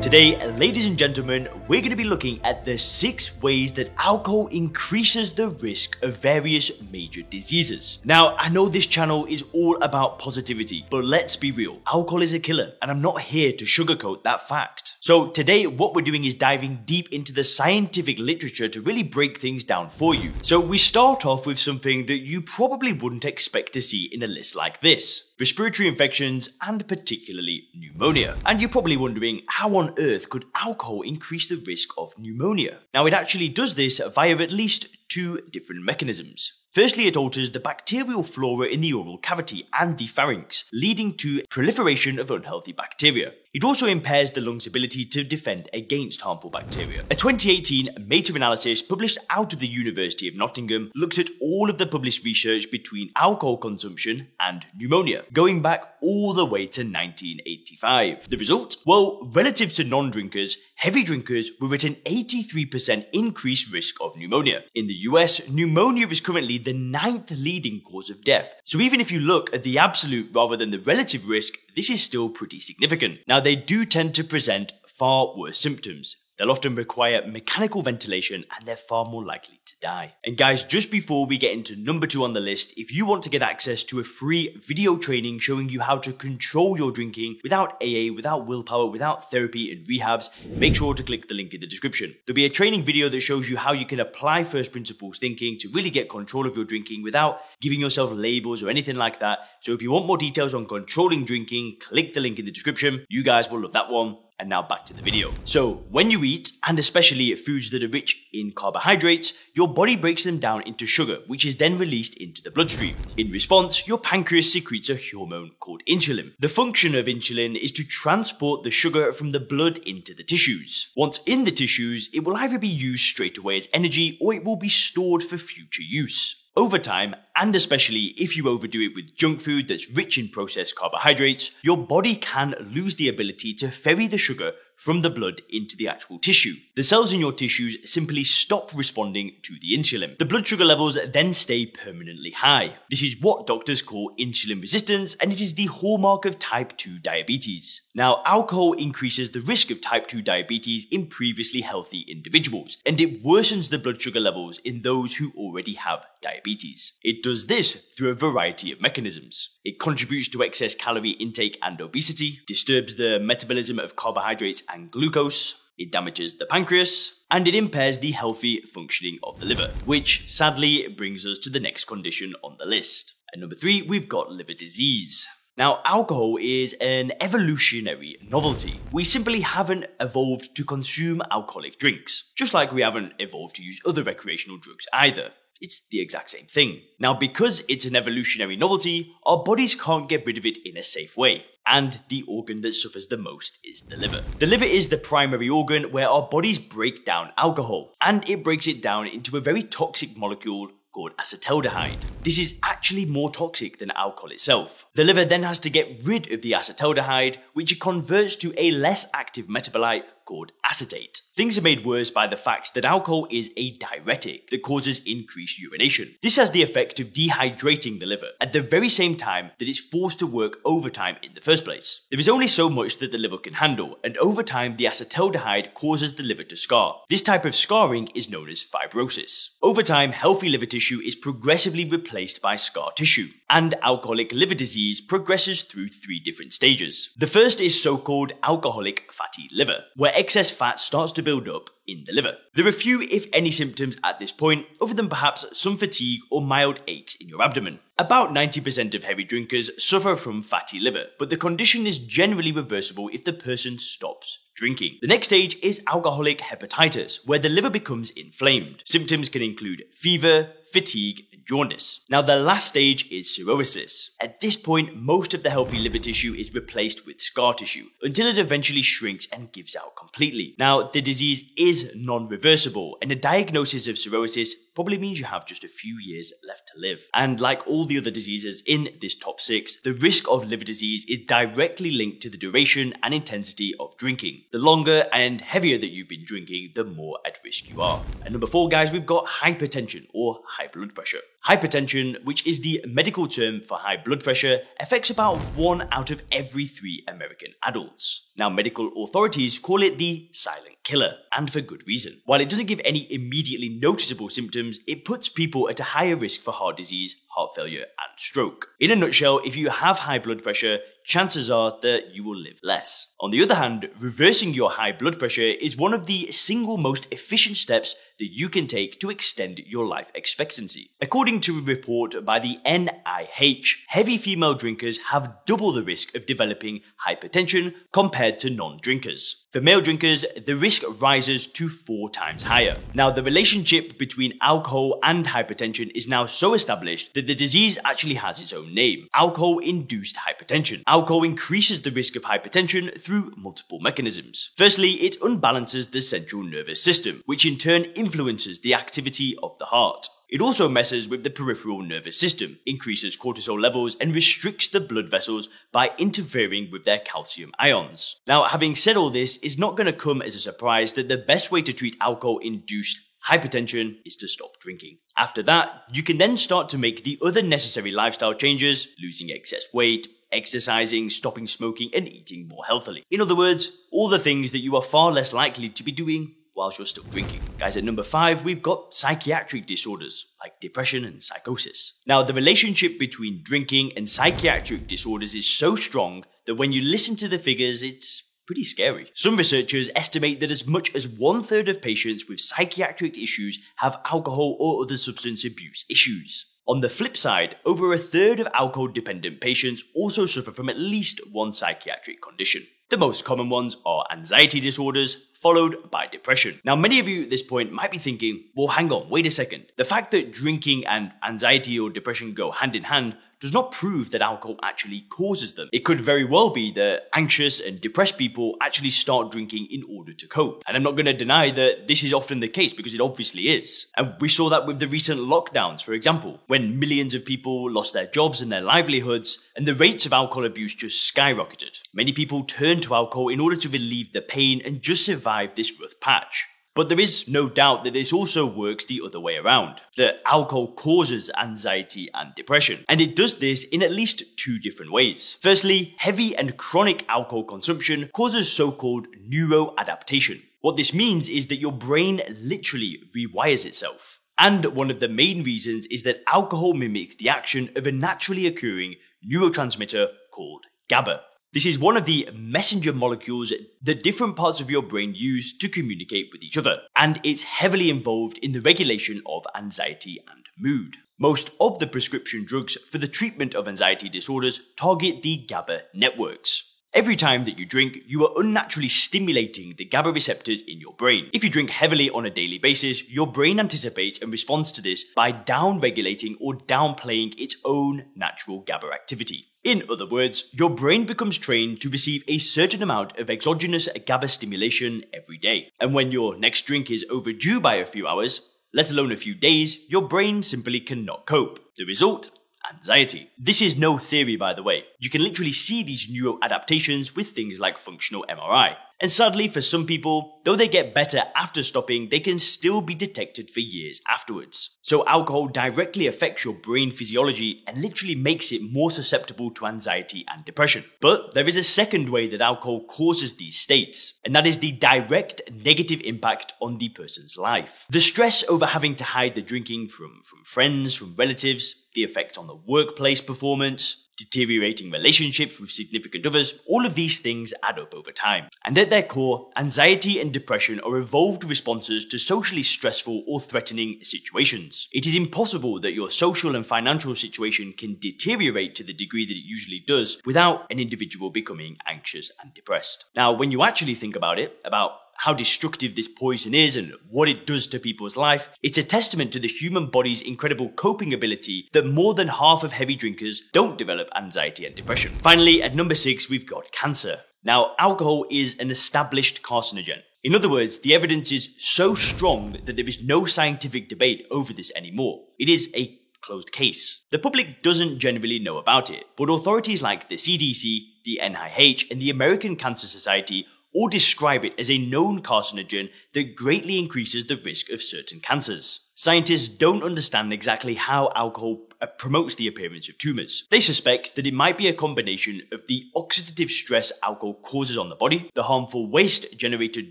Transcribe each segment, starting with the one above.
Today, ladies and gentlemen, we're going to be looking at the six ways that alcohol increases the risk of various major diseases. Now, I know this channel is all about positivity, but let's be real. Alcohol is a killer, and I'm not here to sugarcoat that fact. So, today, what we're doing is diving deep into the scientific literature to really break things down for you. So, we start off with something that you probably wouldn't expect to see in a list like this respiratory infections, and particularly pneumonia. And you're probably wondering how on earth could alcohol increase the risk of pneumonia? Now, it actually does this via at least two different mechanisms. Firstly, it alters the bacterial flora in the oral cavity and the pharynx, leading to proliferation of unhealthy bacteria. It also impairs the lung's ability to defend against harmful bacteria. A 2018 meta-analysis published out of the University of Nottingham looked at all of the published research between alcohol consumption and pneumonia, going back all the way to 1985. The result? Well, relative to non-drinkers, heavy drinkers were at an 83% increased risk of pneumonia. In the US, pneumonia is currently the ninth leading cause of death. So even if you look at the absolute rather than the relative risk, this is still pretty significant. Now, they do tend to present far worse symptoms. They'll often require mechanical ventilation and they're far more likely die. And guys, just before we get into number two on the list, if you want to get access to a free video training showing you how to control your drinking without AA, without willpower, without therapy and rehabs, make sure to click the link in the description. There'll be a training video that shows you how you can apply first principles thinking to really get control of your drinking without giving yourself labels or anything like that. So if you want more details on controlling drinking, click the link in the description. You guys will love that one. And now back to the video. So, when you eat, and especially foods that are rich in carbohydrates, your body breaks them down into sugar, which is then released into the bloodstream. In response, your pancreas secretes a hormone called insulin. The function of insulin is to transport the sugar from the blood into the tissues. Once in the tissues, it will either be used straight away as energy or it will be stored for future use. Over time, and especially if you overdo it with junk food that's rich in processed carbohydrates, your body can lose the ability to ferry the sugar from the blood into the actual tissue. The cells in your tissues simply stop responding to the insulin. The blood sugar levels then stay permanently high. This is what doctors call insulin resistance, and it is the hallmark of type 2 diabetes. Now, alcohol increases the risk of type 2 diabetes in previously healthy individuals, and it worsens the blood sugar levels in those who already have diabetes. It does this through a variety of mechanisms. It contributes to excess calorie intake and obesity, disturbs the metabolism of carbohydrates and glucose, it damages the pancreas, and it impairs the healthy functioning of the liver, which sadly brings us to the next condition on the list. At number three, we've got liver disease. Now, alcohol is an evolutionary novelty. We simply haven't evolved to consume alcoholic drinks, just like we haven't evolved to use other recreational drugs either. It's the exact same thing. Now, because it's an evolutionary novelty, our bodies can't get rid of it in a safe way. And the organ that suffers the most is the liver. The liver is the primary organ where our bodies break down alcohol, and it breaks it down into a very toxic molecule called acetaldehyde. This is actually more toxic than alcohol itself. The liver then has to get rid of the acetaldehyde, which it converts to a less active metabolite called acetate. Things are made worse by the fact that alcohol is a diuretic that causes increased urination. This has the effect of dehydrating the liver at the very same time that it's forced to work overtime in the first place. There is only so much that the liver can handle, and over time the acetaldehyde causes the liver to scar. This type of scarring is known as fibrosis. Over time, healthy liver tissue is progressively replaced by scar tissue, and alcoholic liver disease progresses through three different stages. The first is so-called alcoholic fatty liver, where excess fat starts to build up in the liver. There are few, if any, symptoms at this point, other than perhaps some fatigue or mild aches in your abdomen. About 90% of heavy drinkers suffer from fatty liver, but the condition is generally reversible if the person stops drinking. The next stage is alcoholic hepatitis, where the liver becomes inflamed. Symptoms can include fever, fatigue, jaundice. Now, the last stage is cirrhosis. At this point, most of the healthy liver tissue is replaced with scar tissue until it eventually shrinks and gives out completely. Now, the disease is non reversible, and a diagnosis of cirrhosis probably means you have just a few years left to live. And like all the other diseases in this top six, the risk of liver disease is directly linked to the duration and intensity of drinking. The longer and heavier that you've been drinking, the more at risk you are. And number four, guys, we've got hypertension or high blood pressure. Hypertension, which is the medical term for high blood pressure, affects about one out of every three American adults. Now, medical authorities call it the silent killer, and for good reason. While it doesn't give any immediately noticeable symptoms, it puts people at a higher risk for heart disease, heart failure, and stroke. In a nutshell, if you have high blood pressure, chances are that you will live less. On the other hand, reversing your high blood pressure is one of the single most efficient steps that you can take to extend your life expectancy. According to a report by the NIH, heavy female drinkers have double the risk of developing hypertension compared to non drinkers. For male drinkers, the risk rises to four times higher. Now, the relationship between alcohol and hypertension is now so established that the disease actually has its own name alcohol induced hypertension. Alcohol increases the risk of hypertension through multiple mechanisms. Firstly, it unbalances the central nervous system, which in turn influences the activity of the heart. It also messes with the peripheral nervous system, increases cortisol levels, and restricts the blood vessels by interfering with their calcium ions. Now, having said all this, it's not going to come as a surprise that the best way to treat alcohol induced hypertension is to stop drinking. After that, you can then start to make the other necessary lifestyle changes, losing excess weight, exercising, stopping smoking, and eating more healthily. In other words, all the things that you are far less likely to be doing whilst you're still drinking. Guys, at number five, we've got psychiatric disorders like depression and psychosis. Now, the relationship between drinking and psychiatric disorders is so strong that when you listen to the figures, it's pretty scary. Some researchers estimate that as much as one third of patients with psychiatric issues have alcohol or other substance abuse issues. On the flip side, over a third of alcohol dependent patients also suffer from at least one psychiatric condition. The most common ones are anxiety disorders, followed by depression. Now, many of you at this point might be thinking, well, hang on, wait a second. The fact that drinking and anxiety or depression go hand in hand does not prove that alcohol actually causes them. It could very well be that anxious and depressed people actually start drinking in order to cope. And I'm not going to deny that this is often the case because it obviously is. And we saw that with the recent lockdowns, for example, when millions of people lost their jobs and their livelihoods and the rates of alcohol abuse just skyrocketed. Many people turned to alcohol in order to relieve the pain and just survive this rough patch. But there is no doubt that this also works the other way around. That alcohol causes anxiety and depression. And it does this in at least two different ways. Firstly, heavy and chronic alcohol consumption causes so-called neuroadaptation. What this means is that your brain literally rewires itself. And one of the main reasons is that alcohol mimics the action of a naturally occurring neurotransmitter called GABA. This is one of the messenger molecules that different parts of your brain use to communicate with each other, and it's heavily involved in the regulation of anxiety and mood. Most of the prescription drugs for the treatment of anxiety disorders target the GABA networks. Every time that you drink, you are unnaturally stimulating the GABA receptors in your brain. If you drink heavily on a daily basis, your brain anticipates and responds to this by down-regulating or downplaying its own natural GABA activity. In other words, your brain becomes trained to receive a certain amount of exogenous GABA stimulation every day. And when your next drink is overdue by a few hours, let alone a few days, your brain simply cannot cope. The result? Anxiety. This is no theory, by the way. You can literally see these neuro adaptations with things like functional MRI. And sadly, for some people, though they get better after stopping, they can still be detected for years afterwards. So, alcohol directly affects your brain physiology and literally makes it more susceptible to anxiety and depression. But there is a second way that alcohol causes these states, and that is the direct negative impact on the person's life. The stress over having to hide the drinking from, from friends, from relatives, the effect on the workplace performance, deteriorating relationships with significant others, all of these things add up over time. And at their core, anxiety and depression are evolved responses to socially stressful or threatening situations. It is impossible that your social and financial situation can deteriorate to the degree that it usually does without an individual becoming anxious and depressed. Now, when you actually think about it, about how destructive this poison is and what it does to people's life, it's a testament to the human body's incredible coping ability that more than half of heavy drinkers don't develop anxiety and depression. Finally, at number six, we've got cancer. Now, alcohol is an established carcinogen. In other words, the evidence is so strong that there is no scientific debate over this anymore. It is a closed case. The public doesn't generally know about it, but authorities like the CDC, the NIH, and the American Cancer Society all describe it as a known carcinogen that greatly increases the risk of certain cancers. Scientists don't understand exactly how alcohol Uh, promotes the appearance of tumours. They suspect that it might be a combination of the oxidative stress alcohol causes on the body, the harmful waste generated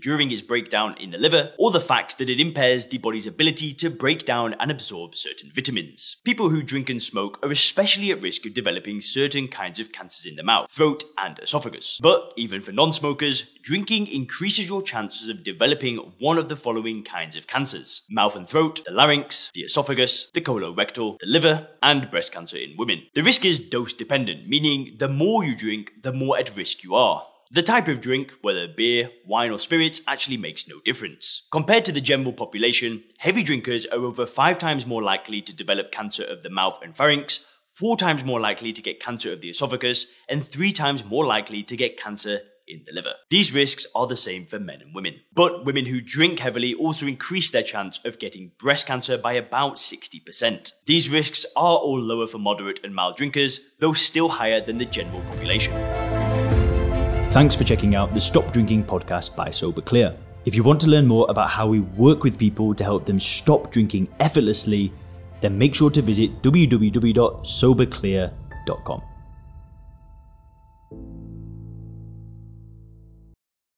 during its breakdown in the liver, or the fact that it impairs the body's ability to break down and absorb certain vitamins. People who drink and smoke are especially at risk of developing certain kinds of cancers in the mouth, throat, and esophagus. But even for non smokers, drinking increases your chances of developing one of the following kinds of cancers mouth and throat, the larynx, the esophagus, the colorectal, the liver, and breast cancer in women. The risk is dose dependent, meaning the more you drink, the more at risk you are. The type of drink, whether beer, wine, or spirits, actually makes no difference. Compared to the general population, heavy drinkers are over five times more likely to develop cancer of the mouth and pharynx, four times more likely to get cancer of the esophagus, and three times more likely to get cancer in the liver. These risks are the same for men and women. But women who drink heavily also increase their chance of getting breast cancer by about 60%. These risks are all lower for moderate and mild drinkers, though still higher than the general population. Thanks for checking out the Stop Drinking podcast by Sober Clear. If you want to learn more about how we work with people to help them stop drinking effortlessly, then make sure to visit www.soberclear.com.